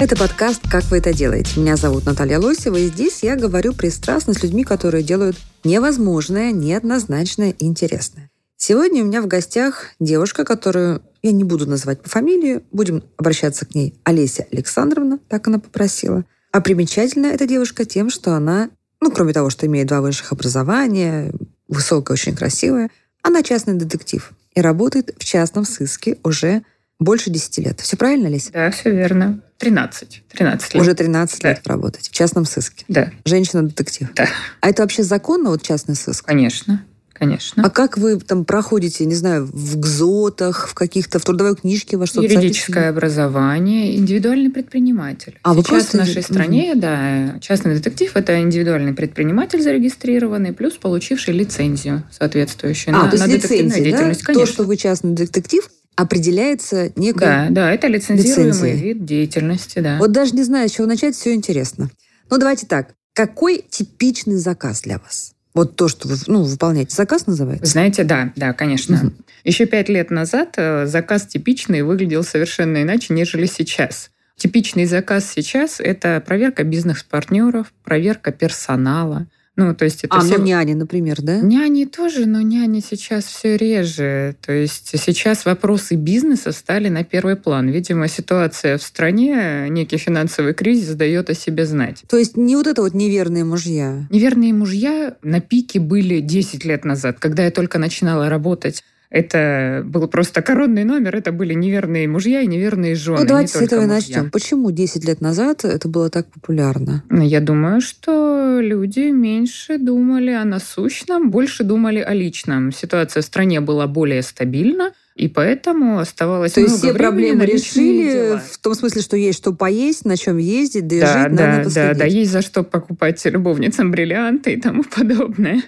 Это подкаст «Как вы это делаете?». Меня зовут Наталья Лосева, и здесь я говорю пристрастно с людьми, которые делают невозможное, неоднозначное и интересное. Сегодня у меня в гостях девушка, которую я не буду называть по фамилии, будем обращаться к ней Олеся Александровна, так она попросила. А примечательна эта девушка тем, что она, ну, кроме того, что имеет два высших образования, высокая, очень красивая, она частный детектив и работает в частном сыске уже больше 10 лет. Все правильно, Олеся? Да, все верно. 13. 13 лет. Уже 13 Да. лет работать в частном сыске. Да, Женщина-детектив. да, А это вообще законно, вот частный сыск? конечно. Конечно. А как вы там проходите, не знаю, в ГЗОТах, в каких-то, в трудовой книжке во что-то Юридическое образование, индивидуальный предприниматель. А, вы Сейчас просто в нашей стране, да, частный детектив – это индивидуальный предприниматель зарегистрированный, плюс получивший лицензию соответствующую А, на, то есть на детективную лицензия, да? деятельность. То, Конечно. что вы частный детектив, определяется некой... Да, да, это лицензируемый лицензией. вид деятельности, да. Вот даже не знаю, с чего начать, все интересно. Ну, давайте так. Какой типичный заказ для вас? Вот то, что вы ну, выполняете. Заказ называется? знаете, да, да, конечно. Мгм. Еще пять лет назад э, заказ типичный выглядел совершенно иначе, нежели сейчас. Типичный заказ сейчас – это проверка бизнес-партнеров, проверка персонала. Ну, то есть это А, все... ну няни, например, да? Няни тоже, но няни сейчас все реже. То есть сейчас вопросы бизнеса стали на первый план. Видимо, ситуация в стране, некий финансовый кризис дает о себе знать. То есть не вот это вот неверные мужья. Неверные мужья на пике были 10 лет назад, когда я только начинала работать. Это был просто коронный номер, это были неверные мужья и неверные жены. Ну, давайте с этого и начнем. Почему 10 лет назад это было так популярно? Ну, Я думаю, что люди меньше думали о насущном, больше думали о личном. Ситуация в стране была более стабильна, и поэтому оставалось То есть много все времени проблемы решили дела. в том смысле, что есть что поесть, на чем ездить, да и Да, жить, да, надо да, последить. да, есть за что покупать любовницам бриллианты и тому подобное.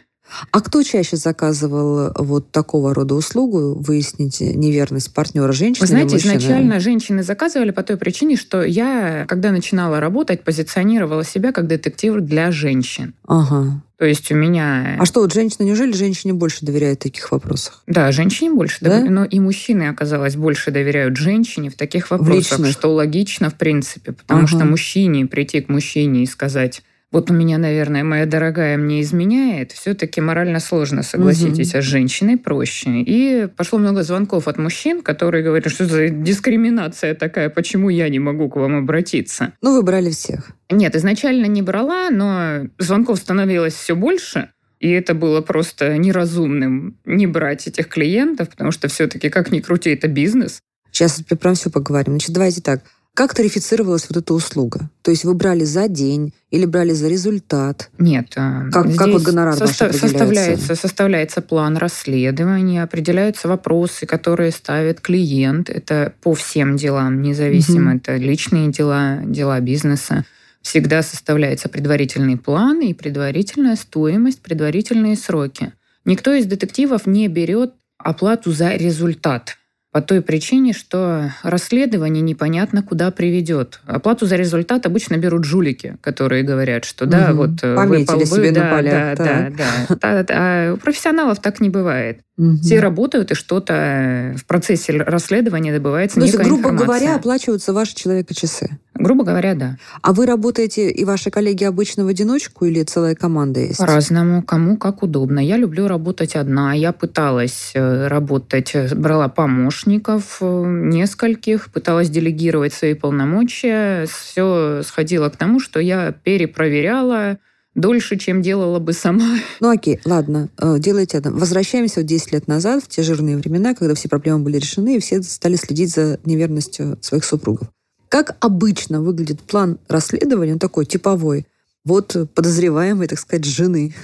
А кто чаще заказывал вот такого рода услугу, выяснить неверность партнера, женщина Вы знаете, или изначально женщины заказывали по той причине, что я, когда начинала работать, позиционировала себя как детектив для женщин. Ага. То есть у меня... А что, вот женщина, неужели женщине больше доверяют в таких вопросах? Да, женщине больше Да? доверяют, но и мужчины, оказалось, больше доверяют женщине в таких вопросах, личных. что логично, в принципе, потому Ага. что мужчине прийти к мужчине и сказать, вот у меня, наверное, моя дорогая мне изменяет, все-таки морально сложно, согласитесь, а с женщиной проще. И пошло много звонков от мужчин, которые говорят, что за дискриминация такая, почему я не могу к вам обратиться. Ну, вы брали всех. Нет, изначально не брала, но звонков становилось все больше. И это было просто неразумным не брать этих клиентов, потому что все-таки, как ни крути, это бизнес. Сейчас про все поговорим. Значит, давайте так. Как тарифицировалась вот эта услуга? То есть вы брали за день или брали за результат? Нет. а, Как- как здесь вот гонорар ваш состав- определяется? составляется, составляется план расследования, определяются вопросы, которые ставит клиент. Это по всем делам, независимо, Мгм. это личные дела, дела бизнеса. Всегда составляется предварительный план и предварительная стоимость, предварительные сроки. Никто из детективов не берет оплату за результат. По той причине, что расследование непонятно куда приведет. Оплату за результат обычно берут жулики, которые говорят, что да, Мгм. вот э, Пометили вы, себе на да, полях, Да, так. да, да. Да, да. А у профессионалов так не бывает. Мгм. Все работают, и что-то в процессе расследования добывается То есть, грубо информация. говоря, оплачиваются ваши человека-часы. Грубо говоря, да. А вы работаете и ваши коллеги обычно в одиночку или целая команда есть? По-разному, кому как удобно. Я люблю работать одна. Я пыталась э, работать, э, брала помощников э, нескольких, пыталась делегировать свои полномочия. Все сходило к тому, что я перепроверяла дольше, чем делала бы сама. Ну окей, ладно, делайте это. Возвращаемся в 10 лет назад, в те жирные времена, когда все проблемы были решены, и все стали следить за неверностью своих супругов. Как обычно выглядит план расследования, он такой типовой. Вот подозреваемый, так сказать, жены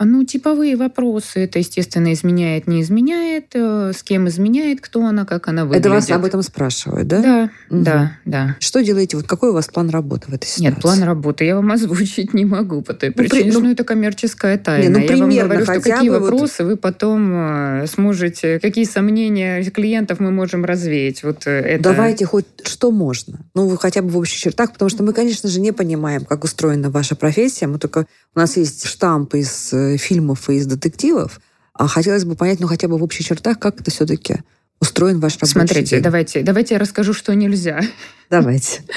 ну, типовые вопросы. Это, естественно, изменяет, не изменяет, э, с кем изменяет, кто она, как она выглядит. Это вас об этом спрашивают, да? Да, Мгм. да, да. Что делаете? Вот какой у вас план работы в этой ситуации? Нет, план работы я вам озвучить не могу по той при- причине, ну- что это коммерческая тайна. ну, я вам говорю, что какие бы вот- вопросы вы потом э, сможете, какие сомнения клиентов мы можем развеять. Вот э, это... Давайте хоть что можно. Ну, вы хотя бы в общих чертах, потому что мы, конечно же, не понимаем, как устроена ваша профессия. Мы только... У нас есть штамп из фильмов и из детективов, а хотелось бы понять, ну, хотя бы в общих чертах, как это все-таки устроен ваш рабочий Смотрите, день. давайте, давайте я расскажу, что нельзя. Давайте.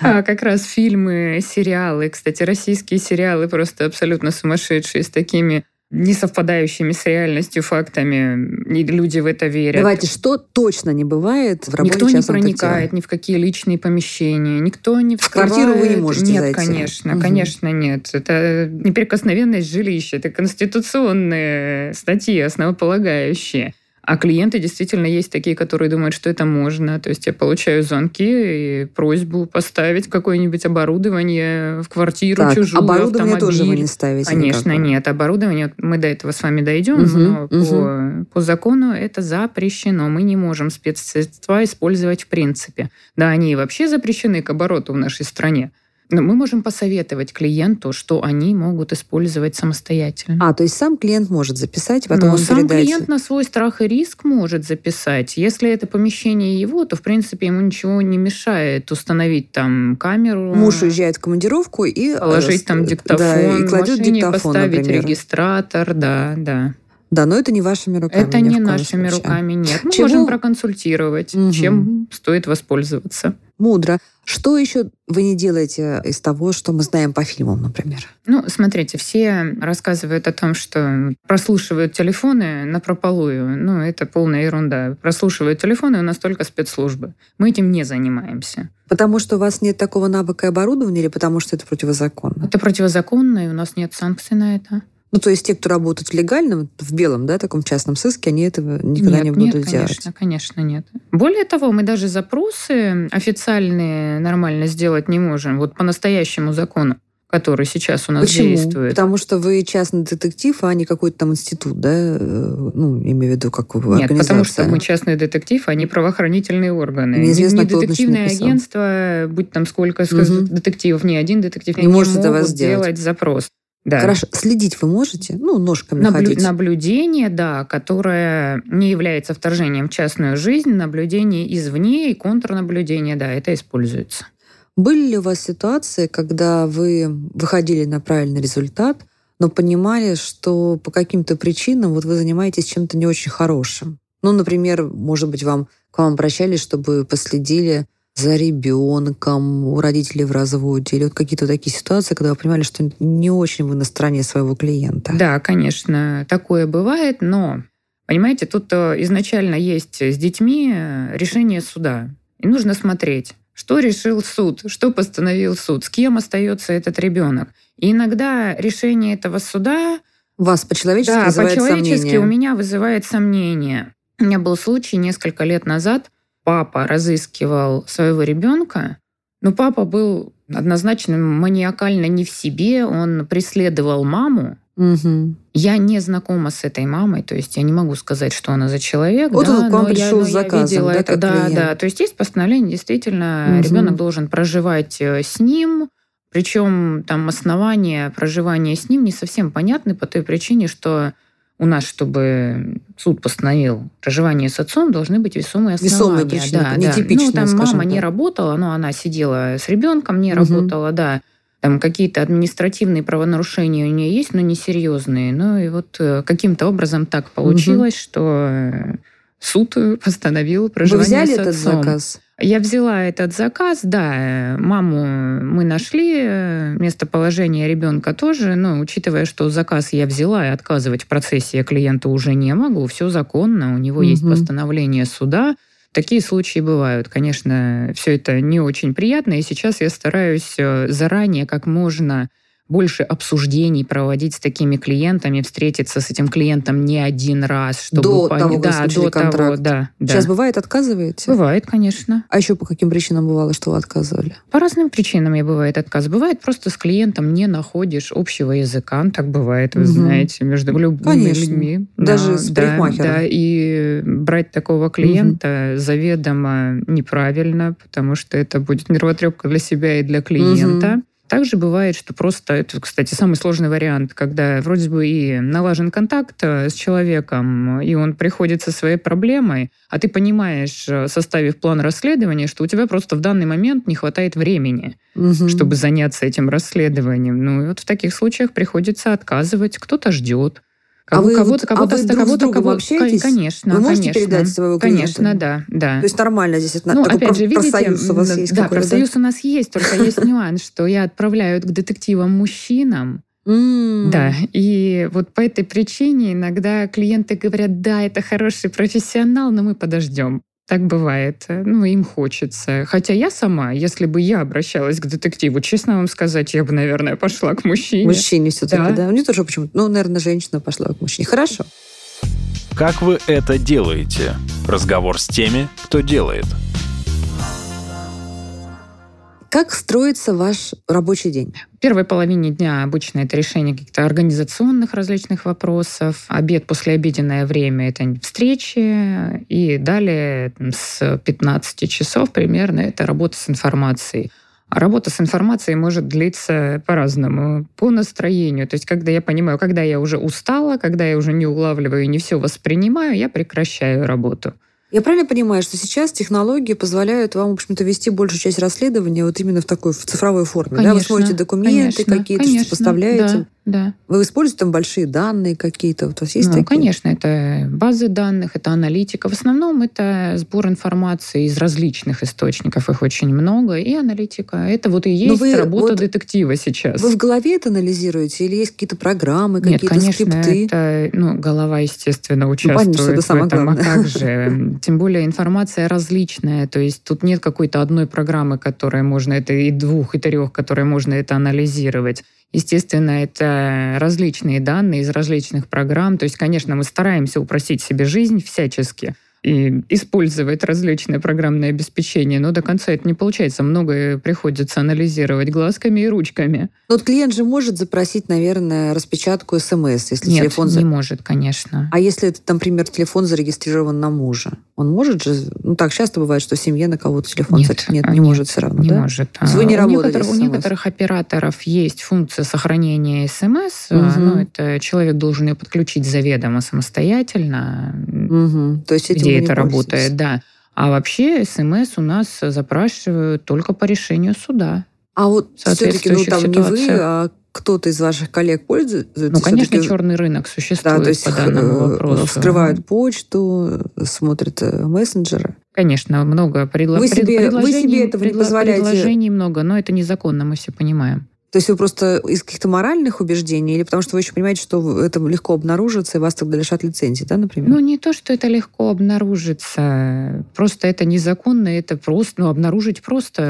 А, как раз фильмы, сериалы, кстати, российские сериалы просто абсолютно сумасшедшие, с такими не совпадающими с реальностью фактами. И люди в это верят. Давайте, что точно не бывает в работе Никто не проникает детектива? ни в какие личные помещения, никто не В квартиру вы не вскрывает- можете Нет, зайти. конечно, Мгм. конечно, нет. Это неприкосновенность жилища, это конституционные статьи, основополагающие. А клиенты действительно есть такие, которые думают, что это можно. То есть я получаю звонки и просьбу поставить какое-нибудь оборудование в квартиру Так, чужую, оборудование тоже вы автомобиль. не ставите Конечно, никакого? нет. Оборудование, мы до этого с вами дойдем, Мгм, но по, по закону это запрещено. Мы не можем спецсредства использовать в принципе. Да, они и вообще запрещены к обороту в нашей стране. Мы можем посоветовать клиенту, что они могут использовать самостоятельно. А, то есть сам клиент может записать, потом Но он сам передает. клиент на свой страх и риск может записать. Если это помещение его, то, в принципе, ему ничего не мешает установить там камеру. Муж уезжает в командировку и... э, Положить там диктофон, Да, и кладет диктофон, поставить например. регистратор, да, да. Да, но это не вашими руками. Это не нашими случае. руками, нет. Мы Чего? можем проконсультировать, Мгм. чем стоит воспользоваться. Мудро. Что еще вы не делаете из того, что мы знаем по фильмам, например? Ну, смотрите, все рассказывают о том, что прослушивают телефоны на прополую. Ну, это полная ерунда. Прослушивают телефоны у нас только спецслужбы. Мы этим не занимаемся. Потому что у вас нет такого навыка и оборудования или потому что это противозаконно? Это противозаконно, и у нас нет санкций на это. Ну, то есть те, кто работают легально, в белом, да, таком частном сыске, они этого никогда нет, не будут нет, делать. конечно, конечно, нет. Более того, мы даже запросы официальные нормально сделать не можем. Вот по настоящему закону, который сейчас у нас Почему? действует. Потому что вы частный детектив, а не какой-то там институт, да? Э, Ну, имею в виду, как вы Нет, потому что мы частный детектив, а не правоохранительные органы. Неизвестно, не детективное агентство, будь там сколько Мгм. детективов, ни один детектив Не не, может могут сделать. делать запрос. Да. Хорошо. Следить вы можете? Ну, ножками Наблю- ходить. Наблюдение, да, которое не является вторжением в частную жизнь, наблюдение извне и контрнаблюдение, да, это используется. Были ли у вас ситуации, когда вы выходили на правильный результат, но понимали, что по каким-то причинам вот вы занимаетесь чем-то не очень хорошим? Ну, например, может быть, вам, к вам обращались, чтобы последили за ребенком, у родителей в разводе, или вот какие-то такие ситуации, когда вы понимали, что не очень вы на стороне своего клиента. Да, конечно, такое бывает, но, понимаете, тут э, изначально есть с детьми э, решение суда. И нужно смотреть, что решил суд, что постановил суд, с кем остается этот ребенок. И иногда решение этого суда Вас по-человечески да, вызывает по-человечески сомнения. у меня вызывает сомнение. У меня был случай несколько лет назад. Папа разыскивал своего ребенка, но папа был однозначно маниакально не в себе. Он преследовал маму. Мгм. Я не знакома с этой мамой, то есть я не могу сказать, что она за человек. Вот да, он к вам но я, пришел но с я заказом, видела да, это. как Да, клиент? да. То есть есть постановление, действительно, Мгм. ребенок должен проживать э, с ним, причем там основания проживания с ним не совсем понятны по той причине, что у нас, чтобы суд постановил проживание с отцом, должны быть весомые основания. Весомые причины, да, да. Ну, там мама не так. работала, но она сидела с ребенком, не Мгм. работала, да. Там какие-то административные правонарушения у нее есть, но несерьезные. Ну и вот э, каким-то образом так получилось, что э, суд постановил Вы проживание взяли с этот отцом. заказ? Я взяла этот заказ, да. Маму мы нашли, э, местоположение ребенка тоже. Но учитывая, что заказ я взяла и отказывать в процессе я клиенту уже не могу, все законно, у него есть Мгм. постановление суда. Такие случаи бывают. Конечно, все это не очень приятно, и сейчас я стараюсь э, заранее как можно больше обсуждений проводить с такими клиентами, встретиться с этим клиентом не один раз, чтобы До пон- того, да, до того, контракт. да, да. Сейчас бывает, отказываете? Бывает, конечно. А еще по каким причинам бывало, что вы отказывали? По разным причинам я бывает отказ. Бывает просто с клиентом не находишь общего языка. Так бывает, вы Мгм. знаете, между любыми Конечно. людьми. Даже Да, с парикмахером. Да, и брать такого клиента заведомо неправильно, потому что это будет нервотрепка для себя и для клиента. Также бывает, что просто, это, кстати, самый сложный вариант, когда вроде бы и налажен контакт э, с человеком, и он приходит со своей проблемой, а ты понимаешь, э, составив план расследования, что у тебя просто в данный момент не хватает времени, Мгм. чтобы заняться этим расследованием. Ну и вот в таких случаях приходится отказывать, кто-то ждет. А вы кого-то, вот- а кого-то, вы друг кого-то, кого- общаетесь? Конечно, Вы можете конечно. передать своего клиента? Конечно, да, да. То есть нормально здесь это Ну, опять же, видите, профсоюз у вас есть да, профсоюз у нас есть, только есть нюанс, что я отправляю к детективам мужчинам, да, и вот по этой причине иногда клиенты говорят, да, это хороший профессионал, но мы подождем. Так бывает. Ну, им хочется. Хотя я сама, если бы я обращалась к детективу, честно вам сказать, я бы, наверное, пошла к мужчине. Мужчине все-таки, Да. да. У меня тоже почему-то, ну, наверное, женщина пошла к мужчине. Хорошо. Как вы это делаете? Разговор с теми, кто делает. Как строится ваш рабочий день? В первой половине дня обычно это решение каких-то организационных различных вопросов. Обед, послеобеденное время — это встречи. И далее с 15 часов примерно это работа с информацией. А работа с информацией может длиться по-разному, по настроению. То есть, когда я понимаю, когда я уже устала, когда я уже не улавливаю и не все воспринимаю, я прекращаю работу. Я правильно понимаю, что сейчас технологии позволяют вам, в общем-то, вести большую часть расследования вот именно в такой в цифровой форме? да? Вы смотрите документы конечно, какие-то, конечно, сопоставляете? Да, да. Вы используете там большие данные какие-то? Вот у вас есть ну, такие? конечно, это базы данных, это аналитика. В основном это сбор информации из различных источников, их очень много, и аналитика. Это вот и Но есть вы работа вот- детектива сейчас. Вы в голове это анализируете или есть какие-то программы, Нет, какие-то конечно, скрипты? это, ну, голова, естественно, понятно, что участвует это самое в этом. главное. А как же? Тем более информация различная, то есть тут нет какой-то одной программы, которая можно это, и двух, и трех, которые можно это анализировать. Естественно, это различные данные из различных программ. То есть, конечно, мы стараемся упростить себе жизнь всячески и использовать различные программные обеспечения, но до конца это не получается. Многое приходится анализировать глазками и ручками. Ну, Вот клиент же может запросить, наверное, распечатку СМС, если Нет, телефон... не может, конечно. А если, это, например, телефон зарегистрирован на мужа? Он может же... Ну, так часто бывает, что в семье на кого-то телефон... Нет, кстати, нет, а, не может все равно, не да? может. Есть вы А не у некоторых, у СМС? некоторых операторов есть функция сохранения СМС. а, Мгм. Ну, это человек должен ее подключить заведомо самостоятельно, Мгм. То есть этим где вы это работает, да. А вообще СМС у нас запрашивают только по решению суда. А вот все-таки, ну, там не вы, ситуациях. а кто-то из ваших коллег пользуется? Ну, конечно, черный рынок Да, существует то есть по данному э, вопросу. вскрывают почту, смотрят э, мессенджеры. Конечно, много предло- Вы пред- себе- вы предложений, себе этого не позволяете? Предложений много, но это незаконно, мы все понимаем. То есть вы просто из каких-то моральных убеждений или потому что вы еще понимаете, что это легко обнаружится, и вас тогда лишат лицензии, да, например? Ну, не то, что это легко обнаружится. Просто это незаконно, это просто, ну, обнаружить просто,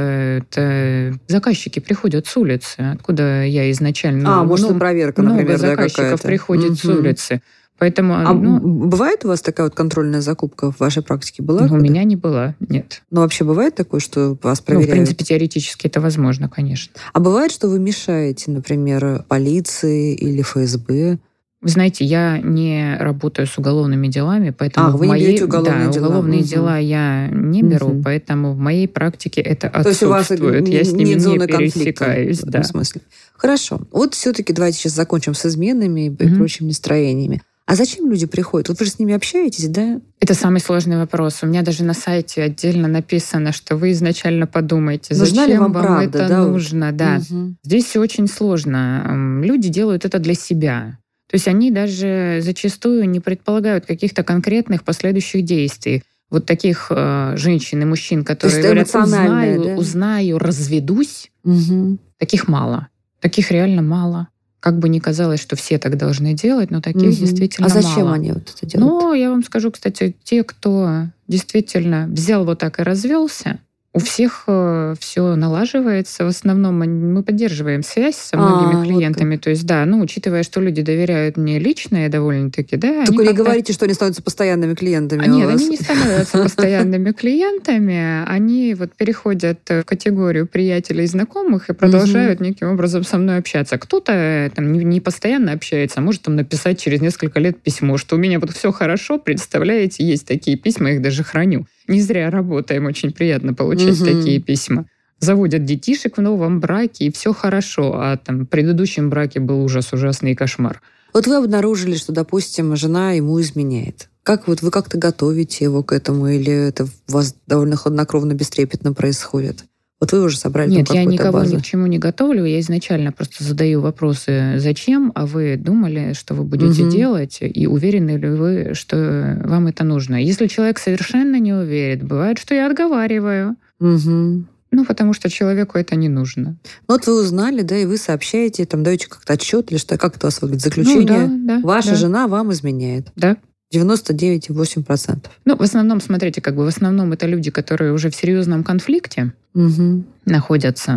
это заказчики приходят с улицы, откуда я изначально... а, может, ну, проверка, много например, да, заказчиков какая-то. приходит с Мгм. улицы. Поэтому, А ну, бывает у вас такая вот контрольная закупка в вашей практике была? у когда? меня не было, нет. Ну, вообще бывает такое, что вас Ну, в проверяют? принципе, теоретически это возможно, конечно. А бывает, что вы мешаете, например, полиции или ФСБ? Вы знаете, я не работаю с уголовными делами, поэтому А, вы не моей берете уголовные да, дела. уголовные Мгм. дела я не беру, Мгм. поэтому в моей практике это То есть у вас отсутствует. не- я с ними нет не зоны конфликта пересекаюсь. в Да. этом смысле. Хорошо. Вот все-таки давайте сейчас закончим с изменами и Мгм. прочими настроениями. А зачем люди приходят? Вот вы же с ними общаетесь, да? Это самый сложный вопрос. У меня даже на сайте отдельно написано, что вы изначально подумайте, Нужна зачем вам правда, это да, вот? нужно. Да. Мгм. Здесь все очень сложно. Люди делают это для себя. То есть они даже зачастую не предполагают каких-то конкретных последующих действий. Вот таких э, женщин и мужчин, которые говорят, узнаю, да? узнаю, разведусь, Мгм. таких мало. Таких реально мало. Как бы ни казалось, что все так должны делать, но таких Мгм. действительно А зачем мало. они вот это делают? Но я вам скажу, кстати, те, кто действительно взял вот так и развелся, У всех э, все налаживается. В основном мы поддерживаем связь со многими А, клиентами. То есть, да, ну, учитывая, что люди доверяют мне лично довольно-таки, да. Только не говорите, что они становятся постоянными клиентами А, Нет, вас. они не становятся постоянными клиентами, они вот переходят в категорию приятелей и знакомых и продолжают неким образом со мной общаться. Кто-то э, там не, не постоянно общается, а может там написать через несколько лет письмо, что у меня вот все хорошо, представляете, есть такие письма, я их даже храню. Не зря работаем, очень приятно получать Мгм. такие письма. Заводят детишек в новом браке, и все хорошо, а там в предыдущем браке был ужас, ужасный кошмар. Вот вы обнаружили, что, допустим, жена ему изменяет. Как вот вы как-то готовите его к этому, или это у вас довольно хладнокровно, бестрепетно происходит? Вот вы уже собрали Нет, я никого базу. ни к чему не готовлю. Я изначально просто задаю вопросы, зачем, а вы думали, что вы будете Мгм. делать, и уверены ли вы, что вам это нужно. Если человек совершенно не уверен, бывает, что я отговариваю. Мгм. Ну, потому что человеку это не нужно. Ну, Вот вы узнали, да, и вы сообщаете, там даете как-то отчет или что, как это у вас выглядит, Ну, заключение. да, да, Ваша да, жена вам изменяет. Да. 99,8%. Ну, в основном, смотрите, как бы в основном это люди, которые уже в серьезном конфликте Мгм. находятся.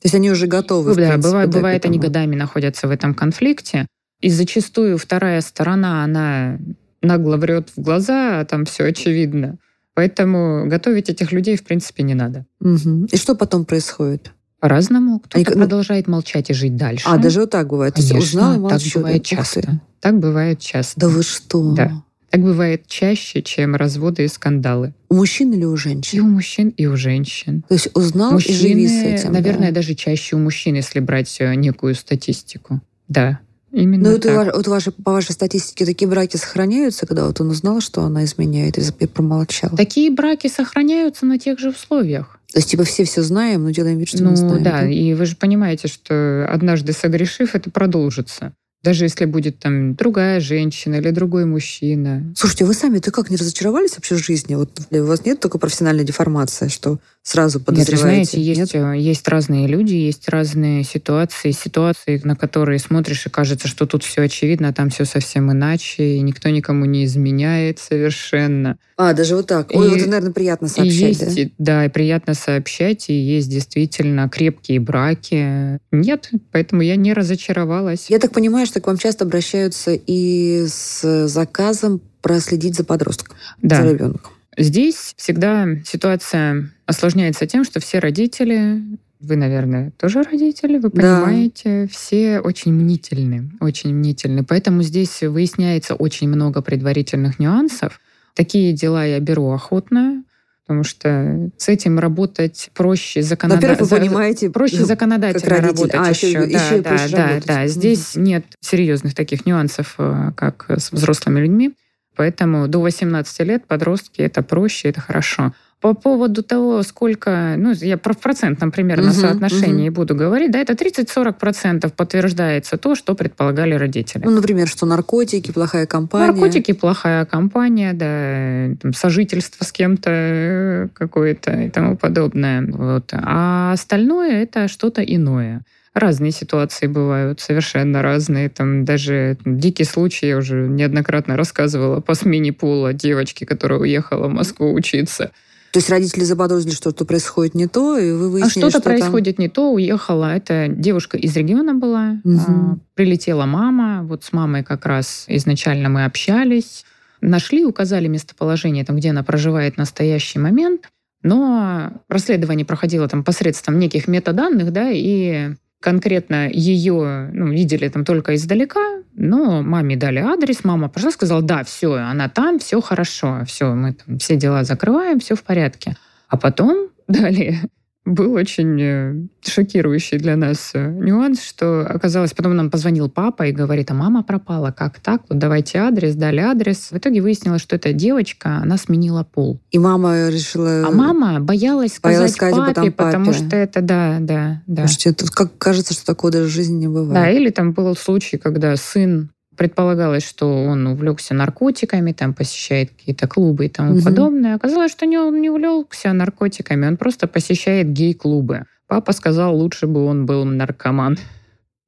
То есть они уже готовы, да, принципе, бывает, да, бывает, они годами находятся в этом конфликте. И зачастую вторая сторона, она нагло врет в глаза, а там все очевидно. Поэтому готовить этих людей, в принципе, не надо. Мгм. И что потом происходит? По-разному. Кто-то Они ну- продолжает молчать и жить дальше. А, даже вот так бывает. Конечно, узнал и так бывает часто. Так бывает часто. Да вы что? Да. Так бывает чаще, чем разводы и скандалы. У мужчин или у И женщин? у мужчин, и у женщин. То есть узнал и живи с этим. наверное, да. даже чаще у мужчин, если брать э, некую статистику. Да, именно Ну, вот, так. ва- вот ваши, по вашей статистике такие браки сохраняются, когда вот он узнал, что она изменяет, и, и промолчал. Такие браки сохраняются на тех же условиях. То есть, типа, все все знаем, но делаем вид, что ну не знаем. да, и вы же понимаете, что однажды согрешив, это продолжится. Даже если будет там другая женщина или другой мужчина. Слушайте, вы сами-то как, не разочаровались вообще в жизни? Вот у вас нет только профессиональной деформации, что сразу Нет, вы подозреваете? знаете, есть, э, есть разные люди, есть разные ситуации, ситуации, на которые смотришь и кажется, что тут все очевидно, а там все совсем иначе, и никто никому не изменяет совершенно. А, даже вот так. Ой, И- вот это, наверное, приятно сообщать, есть, да? и- да, и приятно сообщать, и есть действительно крепкие браки. Нет, поэтому я не разочаровалась. Я так понимаю, что к вам часто обращаются и с заказом проследить за подростком, да. за ребенком. Здесь всегда ситуация осложняется тем, что все родители, вы, наверное, тоже родители, вы Да. понимаете, все очень мнительны, очень мнительны. Поэтому здесь выясняется очень много предварительных нюансов. Такие дела я беру охотно, потому что с этим работать проще законодательно. Во-первых, вы понимаете, Проще законодательно как родитель. работать А, еще. еще- да, еще да, да, работать. да. Здесь нет серьезных таких нюансов, э, как с взрослыми людьми. Поэтому до 18 лет подростки это проще, это хорошо. По поводу того, сколько, ну, я про в процентном примерно Мгм, соотношении буду говорить, да, это 30-40% подтверждается то, что предполагали родители. Ну, например, что наркотики, плохая компания. Наркотики, плохая компания, да, там, сожительство с кем-то какое-то и тому подобное. Вот. А остальное это что-то иное. Разные ситуации бывают, совершенно разные. Там даже дикий случай, я уже неоднократно рассказывала, по смене пола девочки, которая уехала в Москву учиться. То есть родители заподозрили, что что происходит не то, и вы А выяснили, что-то что там- происходит не то, уехала. Это девушка из региона была. А, Прилетела мама. Вот с мамой как раз изначально мы общались. Нашли, указали местоположение, там, где она проживает в настоящий момент. Но расследование проходило там посредством неких метаданных, да, и конкретно ее ну, видели там только издалека, но маме дали адрес, мама пошла, сказала, да, все, она там, все хорошо, все, мы там все дела закрываем, все в порядке. А потом далее был очень э, шокирующий для нас э, нюанс, что оказалось, потом нам позвонил папа и говорит, а мама пропала, как так? Вот давайте адрес, дали адрес. В итоге выяснилось, что эта девочка, она сменила пол. И мама решила... А мама боялась сказать, Боялась сказать папе, папе. потому что это, да, да, да. Слушайте, тут как кажется, что такого даже в жизни не бывает. Да, или там был случай, когда сын предполагалось, что он увлекся наркотиками, там посещает какие-то клубы и тому Мгм. подобное. Оказалось, что не, он не увлекся наркотиками, он просто посещает гей-клубы. Папа сказал, лучше бы он был наркоман.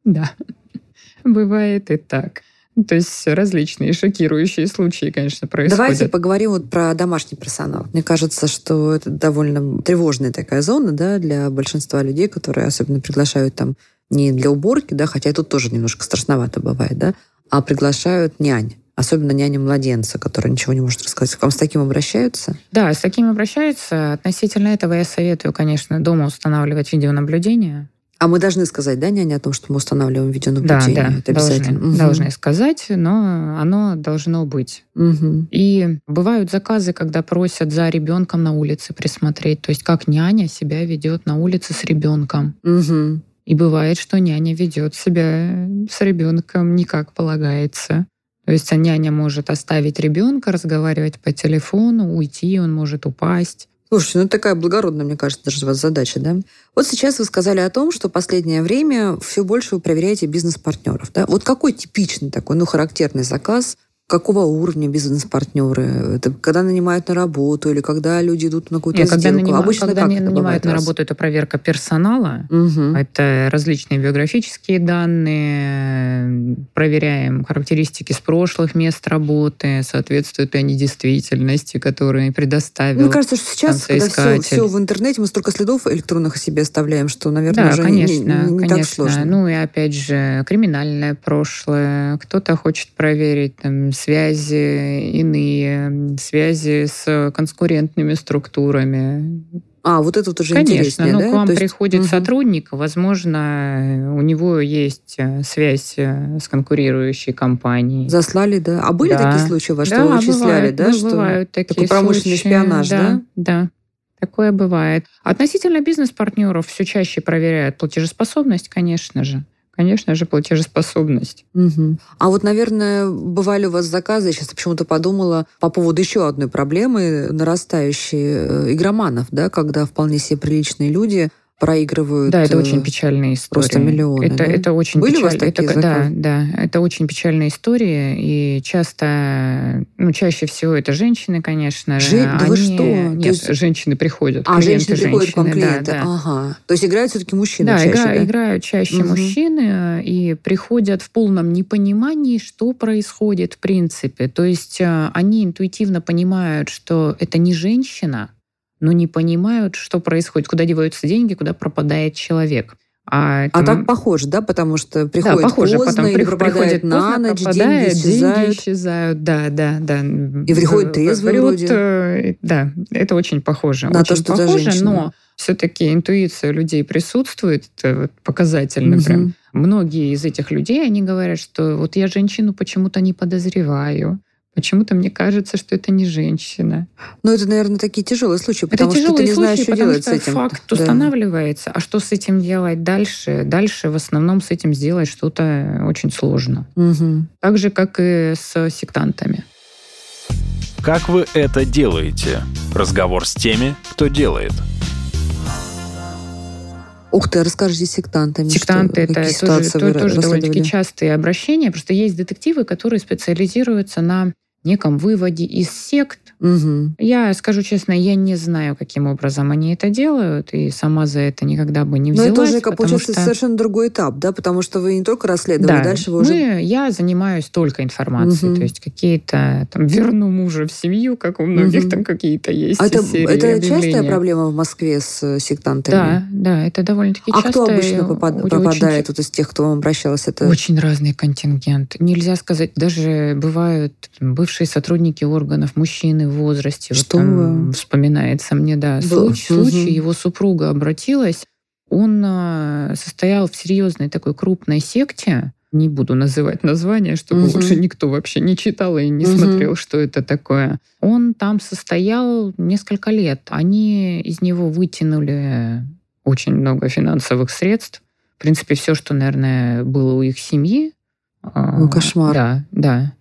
Да, бывает и так. То есть различные шокирующие случаи, конечно, происходят. Давайте поговорим вот про домашний персонал. Мне кажется, что это довольно тревожная такая зона да, для большинства людей, которые особенно приглашают там не для уборки, да, хотя тут тоже немножко страшновато бывает, да, а приглашают нянь особенно няня младенца, которая ничего не может рассказать. К вам с таким обращаются? Да, с таким обращаются. Относительно этого я советую, конечно, дома устанавливать видеонаблюдение. А мы должны сказать, да, няня, о том, что мы устанавливаем видеонаблюдение? Да, да, это обязательно. Должны, угу. должны сказать, но оно должно быть. Угу. И бывают заказы, когда просят за ребенком на улице присмотреть, то есть как няня себя ведет на улице с ребенком. Угу. И бывает, что няня ведет себя с ребенком не как полагается. То есть няня может оставить ребенка, разговаривать по телефону, уйти, он может упасть. Слушайте, ну такая благородная, мне кажется, даже у вас задача, да? Вот сейчас вы сказали о том, что последнее время все больше вы проверяете бизнес-партнеров, да? Вот какой типичный такой, ну, характерный заказ какого уровня бизнес-партнеры? Это когда нанимают на работу или когда люди идут на какую-то Нет, сделку? Когда, нанимают, Обычно когда как нанимают на работу, это проверка персонала. Угу. Это различные биографические данные. Проверяем характеристики с прошлых мест работы, соответствуют ли они действительности, которые предоставил Мне кажется, что сейчас, когда все, все в интернете, мы столько следов электронных о себе оставляем, что, наверное, да, уже конечно, не, не, не конечно. так сложно. Ну и опять же, криминальное прошлое. Кто-то хочет проверить там, связи иные, связи с конкурентными структурами. А, вот это тоже Конечно, интереснее, ну, да? к вам То приходит есть... сотрудник, возможно, у него есть э, связь э, с конкурирующей компанией. Заслали, да? А были да. такие случаи, во что да, вычисляли, бывают, да? Что бывают такие такой промышленный случаи. шпионаж, да? Да, да. Такое бывает. Относительно бизнес-партнеров все чаще проверяют платежеспособность, конечно же конечно же, платежеспособность. Угу. А вот, наверное, бывали у вас заказы, я сейчас почему-то подумала по поводу еще одной проблемы, нарастающей э, игроманов, да, когда вполне себе приличные люди проигрывают. Да, это очень э, печальная история. Просто миллионы. Это, да? это очень Были печаль... у вас такие это, Да, да, это очень печальная история, и часто, ну, чаще всего это женщины, конечно же. Да они... вы что? Нет, есть... женщины приходят. А, женщины приходят к вам клиенты. Да, да. Ага. То есть играют все-таки мужчины да, чаще, игра... да? играют чаще угу. мужчины и приходят в полном непонимании, что происходит в принципе. То есть э, они интуитивно понимают, что это не женщина, но не понимают, что происходит, куда деваются деньги, куда пропадает человек. А, это... а так похоже, да, потому что приходит да, похоже, поздно потом или пропадает на поздно, ночь, деньги исчезают. Деньги исчезают, да, да, да. И приходит трезвый Врет, вроде. Э, да, это очень похоже. На очень то, что похоже, но все-таки интуиция людей присутствует, это показательно угу. прям. Многие из этих людей, они говорят, что вот я женщину почему-то не подозреваю. Почему-то мне кажется, что это не женщина. Ну, это, наверное, такие тяжелые случаи, потому это что ты не случаи, знаешь, что делать что с этим. Факт да. устанавливается, а что с этим делать дальше? Дальше в основном с этим сделать что-то очень сложно. Угу. Так же, как и с сектантами. Как вы это делаете? Разговор с теми, кто делает. Ух ты, расскажите сектантами. Сектанты что, это тоже, тоже довольно-таки частые обращения. Просто есть детективы, которые специализируются на неком выводе из сект. Угу. Я скажу честно, я не знаю, каким образом они это делают, и сама за это никогда бы не взялась. Но это уже, как получается, что... совершенно другой этап, да, потому что вы не только расследовали, да. дальше вы уже... Мы, я занимаюсь только информацией, угу. то есть какие-то там верну мужа в семью, как у многих угу. там какие-то есть. А это, это частая проблема в Москве с э, сектантами? Да, да, это довольно-таки часто. А кто обычно попад... попадает вот из тех, кто вам обращался? Это... Очень разный контингент. Нельзя сказать, даже бывают бывшие сотрудники органов, мужчины в возрасте. Что вот там вспоминается мне, да, случай, угу. случай, его супруга обратилась, он а, состоял в серьезной такой крупной секте, не буду называть название, чтобы угу. лучше никто вообще не читал и не угу. смотрел, что это такое. Он там состоял несколько лет. Они из него вытянули очень много финансовых средств. В принципе, все, что, наверное, было у их семьи. Ну, кошмар. Да, да.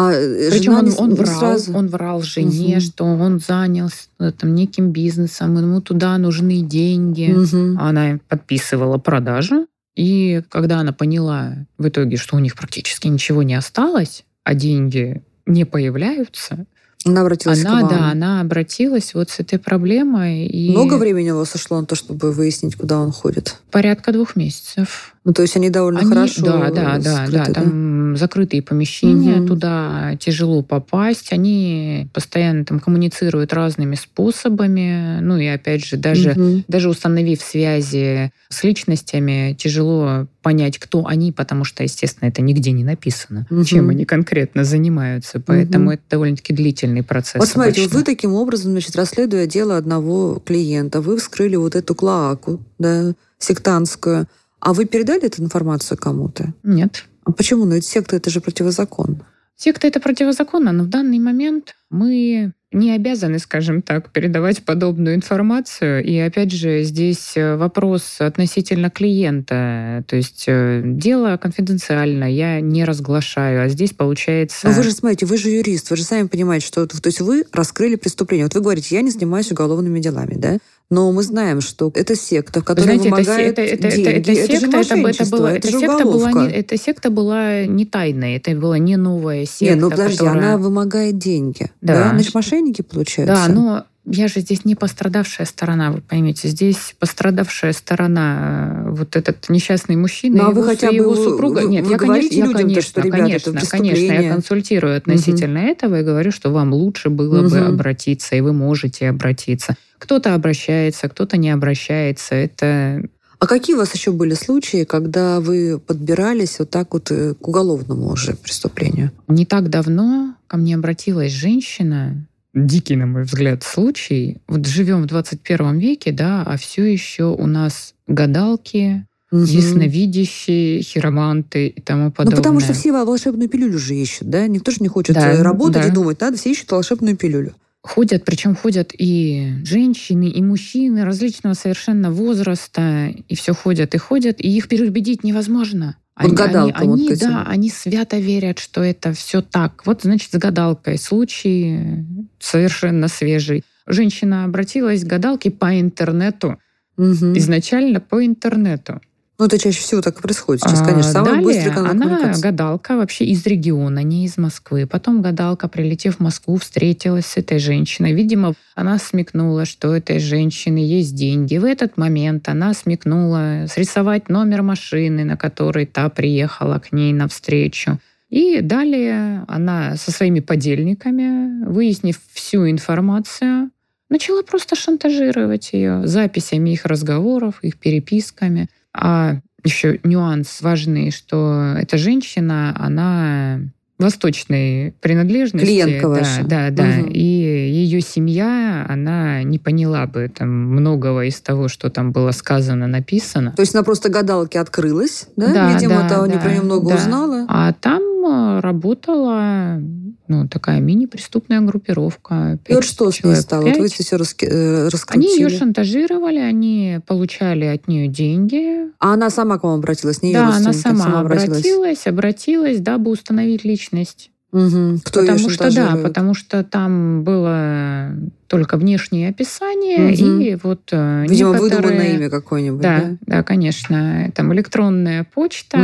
А Причем он, он, врал, сразу... он врал жене, Угу. что он занялся там, неким бизнесом, ему туда нужны деньги. Мгм. Она подписывала продажу. И когда она поняла в итоге, что у них практически ничего не осталось, а деньги не появляются, Она обратилась она, к вам. да, она обратилась вот с этой проблемой. И Много времени у вас сошло на то, чтобы выяснить, куда он ходит? порядка двух месяцев. Ну, то есть они довольно Они- хорошо Да, да, да, скрыты, да. Там закрытые помещения, Мгм. туда тяжело попасть. Они постоянно там коммуницируют разными способами. Ну и опять же, даже Мгм. даже установив связи с личностями, тяжело понять, кто они, потому что, естественно, это нигде не написано, Мгм. чем они конкретно занимаются. Поэтому Мгм. это довольно-таки длительный процесс. Вот смотрите, обычно. вы таким образом, значит, расследуя дело одного клиента, вы вскрыли вот эту клоаку, да, сектантскую, а вы передали эту информацию кому-то? Нет. А почему? Ну, это секта, это же противозаконно. Секта это противозаконно, но в данный момент мы не обязаны, скажем так, передавать подобную информацию. И опять же, здесь э, вопрос относительно клиента. То есть э, дело конфиденциально, я не разглашаю. А здесь получается... Но вы же, смотрите, вы же юрист, вы же сами понимаете, что... То есть вы раскрыли преступление. Вот вы говорите, я не занимаюсь уголовными делами, да? Но мы знаем, что это секта, которая знаете, это, вымогает это, это, это, деньги. это же секта, это, бы- это, мошенничество, было, это же секта была не, эта секта была не тайная, это была не новая секта. Не, ну подожди, которая- она вымогает деньги. Да. Да. Значит, мошенники получаются. Да, но я же здесь не пострадавшая сторона, вы поймите. Здесь пострадавшая сторона, э, вот этот несчастный мужчина, Ну, а его, вы хотя бы его супруга. вы- Нет, вы я, говорите конечно, я, людям-то, конечно, что, ребята, это конечно, конечно, я консультирую относительно этого и говорю, что вам лучше было бы Мгм. обратиться, и вы можете обратиться. Кто-то обращается, кто-то не обращается. Это А какие у вас еще были случаи, когда вы подбирались вот так вот э, к уголовному уже преступлению? Не так давно ко мне обратилась женщина, дикий, на мой взгляд, случай. Вот живем в 21 веке, да, а все еще у нас гадалки, Мгм. ясновидящие, хироманты и тому Ну, подобное. потому что все волшебную пилюлю же ищут, да? Никто же не хочет Да, э, работать да. и думать, надо, все ищут волшебную пилюлю. Ходят, причем ходят и женщины, и мужчины различного совершенно возраста, и все ходят и ходят, и их переубедить невозможно. Вот гадалка, они, вот они, этим. да, они свято верят, что это все так. Вот, значит, с гадалкой случай совершенно свежий. Женщина обратилась к гадалке по интернету. Мгм. Изначально по интернету. Ну, это чаще всего так и происходит сейчас, А, конечно. Самая Далее быстрая канал она гадалка вообще из региона, не из Москвы. Потом гадалка, прилетев в Москву, встретилась с этой женщиной. Видимо, она смекнула, что у этой женщины есть деньги. В этот момент она смекнула срисовать номер машины, на которой та приехала к ней навстречу. И далее она со своими подельниками, выяснив всю информацию, начала просто шантажировать ее записями их разговоров, их переписками. А еще нюанс важный, что эта женщина, она восточной принадлежности. Клиентка да, ваша. Да, да. Мгм. И ее семья, она не поняла бы там многого из того, что там было сказано, написано. То есть она просто гадалки открылась, да? Да, Видимо, да, то не да, про нее много да. узнала. А там э, работала ну, такая мини-преступная группировка. И вот что с ней стало? Вот вы все раскрутили. Они ее шантажировали, они получали от нее деньги. А она сама к вам обратилась, не да, она родственники, а сама обратилась. обратилась, обратилась, дабы установить личность. Мгм. Кто потому что да, потому что там было только внешнее описание Мгм. и вот э, Видимо, некоторые... выдуманное имя какое-нибудь, Да, да? да, конечно. Там электронная почта,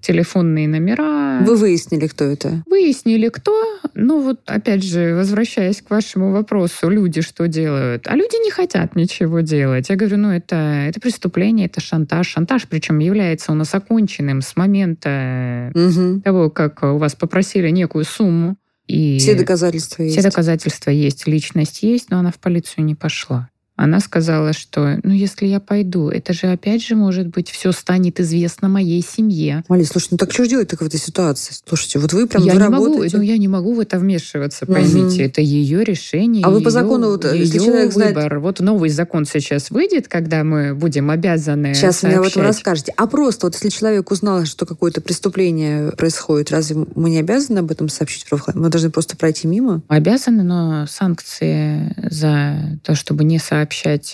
телефонные номера. Вы выяснили, кто это? Выяснили, кто. Ну вот, опять же, возвращаясь к вашему вопросу, люди что делают? А люди не хотят ничего делать. Я говорю, ну это, это преступление, это шантаж. Шантаж, причем является у нас оконченным с момента Мгм. того, как у вас попросили некую сумму. И Все доказательства есть. все доказательства есть, личность есть, но она в полицию не пошла. Она сказала, что, ну, если я пойду, это же опять же, может быть, все станет известно моей семье. Мали, слушай, ну так что же делать так в этой ситуации? Слушайте, вот вы прям я вы не могу, работаете. ну, я не могу в это вмешиваться, поймите. Это ее решение. А вы по закону, вот, если её человек знает- выбор. Вот новый закон сейчас выйдет, когда мы будем обязаны Сейчас мне об этом сообщать. расскажете. А просто вот если человек узнал, что какое-то преступление происходит, разве мы не обязаны об этом сообщить в правоохранительные? Мы должны просто пройти мимо? Обязаны, но санкции за то, чтобы не сообщать,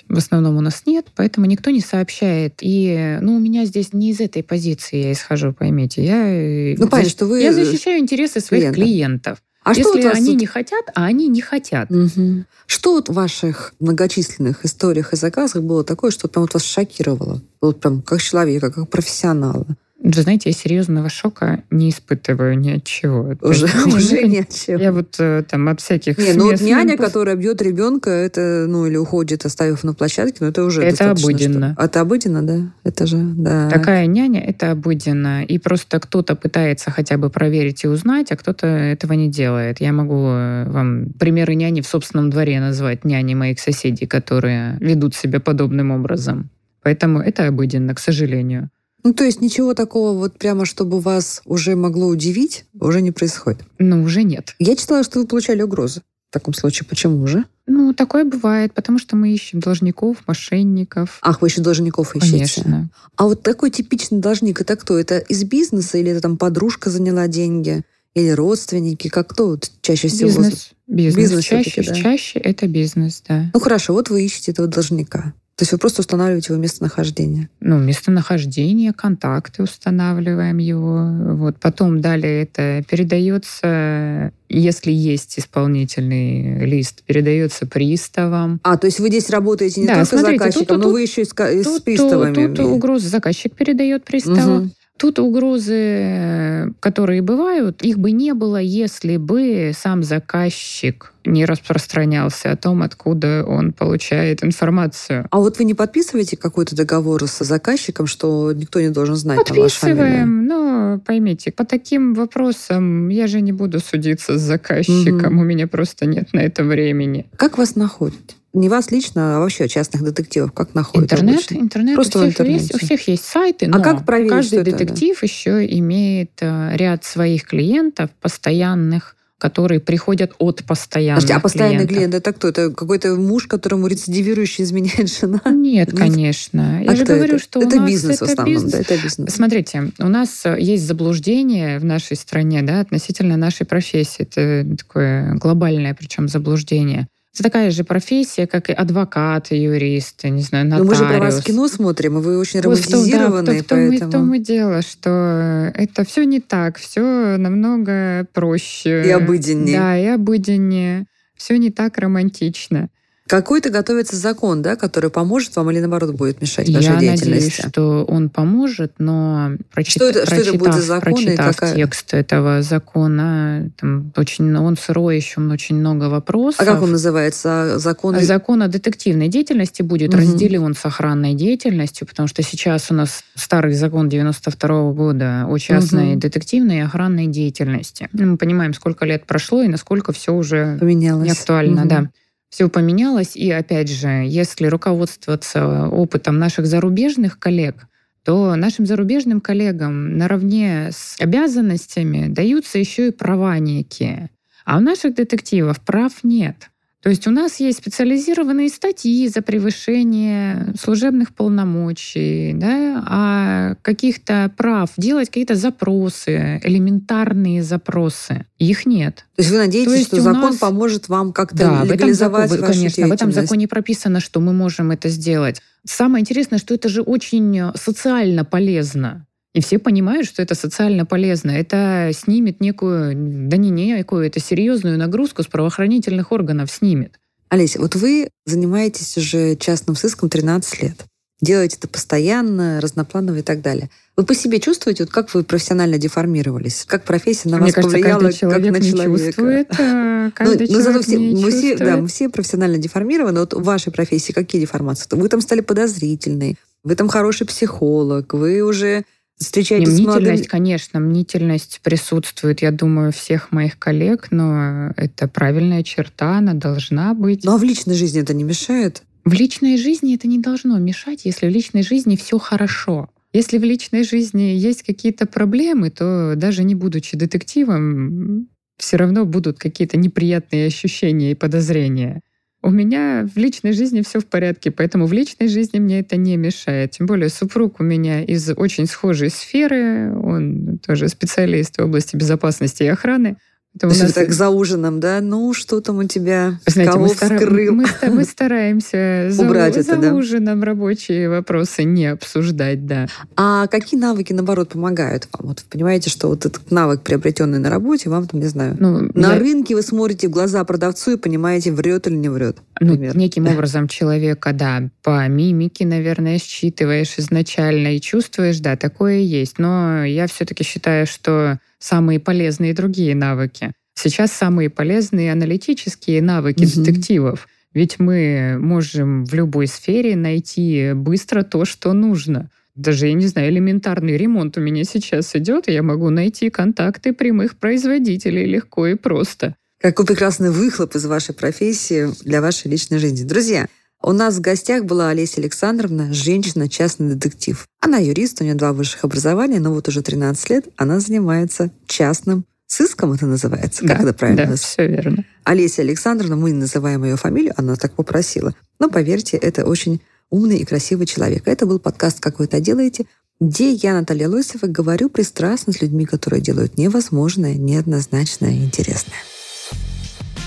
в основном у нас нет, поэтому никто не сообщает. И, ну, у меня здесь не из этой позиции я исхожу, поймите. Я, э, Ну, понятно, защ- что вы... я защищаю интересы своих клиента. клиентов. А что Если вот вас они вот- не хотят, а они не хотят. Мгм. Что вот в ваших многочисленных историях и заказах было такое, что прям вот вас шокировало? Вот прям как человека, как профессионала? Вы знаете, я серьезного шока не испытываю ни от чего. Уже, есть, уже ни от чего. Я вот э, там от всяких Не, ну вот няня, которая бьет ребенка, это, ну, или уходит, оставив на площадке, ну, это уже Это обыденно. Что... Это обыденно, да? Это же, да. Такая няня, это обыденно. И просто кто-то пытается хотя бы проверить и узнать, а кто-то этого не делает. Я могу э, вам примеры няни в собственном дворе назвать, няни моих соседей, которые ведут себя подобным образом. Поэтому это обыденно, к сожалению. Ну, то есть ничего такого вот прямо, чтобы вас уже могло удивить, уже не происходит? Ну, уже нет. Я читала, что вы получали угрозы. В таком случае, почему же? Ну, такое бывает, потому что мы ищем должников, мошенников. Ах, вы еще должников ищете? Конечно. А вот такой типичный должник, это кто? Это из бизнеса или это там подружка заняла деньги? Или родственники? Как кто вот чаще всего? Бизнес. Бизнес. бизнес чаще, да? чаще это бизнес, да. Ну хорошо, вот вы ищете этого должника. То есть вы просто устанавливаете его местонахождение? Ну, местонахождение, контакты устанавливаем его. Вот. Потом далее это передается, если есть исполнительный лист, передается приставам. А, то есть вы здесь работаете не да, только смотрите, заказчиком, тут, но вы еще и с, с приставами. Тут, тут угрозы заказчик передает приставам. Угу. Тут угрозы, которые бывают, их бы не было, если бы сам заказчик не распространялся о том, откуда он получает информацию. А вот вы не подписываете какой-то договор с заказчиком, что никто не должен знать Подписываем, но поймите, по таким вопросам я же не буду судиться с заказчиком, угу. у меня просто нет на это времени. Как вас находят? Не вас лично, а вообще частных детективов как находят? Интернет, обычно? интернет. Просто у всех, есть, у всех есть сайты, а как проверить, каждый детектив это, да? еще имеет э, ряд своих клиентов постоянных, которые приходят от постоянных Подожди, а постоянный клиентов. клиент это кто? Это какой-то муж, которому рецидивирующий изменяет жена? Нет, конечно. Я а же говорю, это? что это у нас бизнес это в основном, бизнес. да, это бизнес. Смотрите, у нас есть заблуждение в нашей стране, да, относительно нашей профессии. Это такое глобальное, причем заблуждение это такая же профессия, как и адвокат, юрист, не знаю, нотариус. Но мы же про вас кино смотрим, и вы очень романтизированы, вот в том, да, в том, поэтому... В том и дело, что это все не так, все намного проще. И обыденнее. Да, и обыденнее. Все не так романтично. Какой-то готовится закон, да, который поможет вам или наоборот будет мешать вашей Я деятельности? Я надеюсь, что он поможет, но прочит... что это, прочитав, что это будет за закон прочитав какая... текст этого закона, там очень, он сырой, еще очень много вопросов. А как он называется? Закон... Закон о детективной деятельности будет угу. разделен с охранной деятельностью, потому что сейчас у нас старый закон 92 -го года о частной угу. детективной и охранной деятельности. Мы понимаем, сколько лет прошло и насколько все уже Поменялось. не актуально. Угу. Да все поменялось. И опять же, если руководствоваться опытом наших зарубежных коллег, то нашим зарубежным коллегам наравне с обязанностями даются еще и права некие. А у наших детективов прав нет. То есть у нас есть специализированные статьи за превышение служебных полномочий, да, а каких-то прав делать какие-то запросы, элементарные запросы. Их нет. То есть вы надеетесь, есть что закон нас... поможет вам как-то да, легализовать в этом, закон, Конечно, в этом законе прописано, что мы можем это сделать. Самое интересное, что это же очень социально полезно. И все понимают, что это социально полезно. Это снимет некую, да не некую, это серьезную нагрузку с правоохранительных органов снимет. Олеся, вот вы занимаетесь уже частным сыском 13 лет. Делаете это постоянно, разнопланово и так далее. Вы по себе чувствуете, вот как вы профессионально деформировались? Как профессия на Мне вас кажется, повлияла, как на человека? Не чувствует, а каждый ну, человек все, не мы все, да, мы все профессионально деформированы. Вот в вашей профессии какие деформации? Вы там стали подозрительной, вы там хороший психолог, вы уже встречаетесь мнительность, с молодыми... конечно, мнительность присутствует, я думаю, всех моих коллег, но это правильная черта, она должна быть. Ну а в личной жизни это не мешает? В личной жизни это не должно мешать, если в личной жизни все хорошо. Если в личной жизни есть какие-то проблемы, то даже не будучи детективом, все равно будут какие-то неприятные ощущения и подозрения. У меня в личной жизни все в порядке, поэтому в личной жизни мне это не мешает. Тем более супруг у меня из очень схожей сферы, он тоже специалист в области безопасности и охраны. Это у нас... так за ужином, да? Ну, что там у тебя? Знаете, Кого мы, стара... вскрыл? мы, мы стараемся за, Убрать это, за да? ужином рабочие вопросы не обсуждать, да. А какие навыки, наоборот, помогают вам? Вот вы понимаете, что вот этот навык, приобретенный на работе, вам там, не знаю, Ну, на я- рынке вы смотрите в глаза продавцу и понимаете, врет или не врет, ну, неким образом человека, да, по мимике, наверное, считываешь изначально и чувствуешь, да, такое есть. Но я все-таки считаю, что самые полезные другие навыки. Сейчас самые полезные аналитические навыки Мгм. детективов. Ведь мы можем в любой сфере найти быстро то, что нужно. Даже, я не знаю, элементарный ремонт у меня сейчас идет, и я могу найти контакты прямых производителей легко и просто. Какой прекрасный выхлоп из вашей профессии для вашей личной жизни. Друзья, у нас в гостях была Олеся Александровна, женщина, частный детектив. Она юрист, у нее два высших образования, но вот уже 13 лет она занимается частным сыском, это называется. Как да, это правильно? Да, называется? все верно. Олеся Александровна, мы не называем ее фамилию, она так попросила. Но поверьте, это очень умный и красивый человек. Это был подкаст «Как вы это делаете», где я, Наталья Лосева, говорю пристрастно с людьми, которые делают невозможное, неоднозначное и интересное.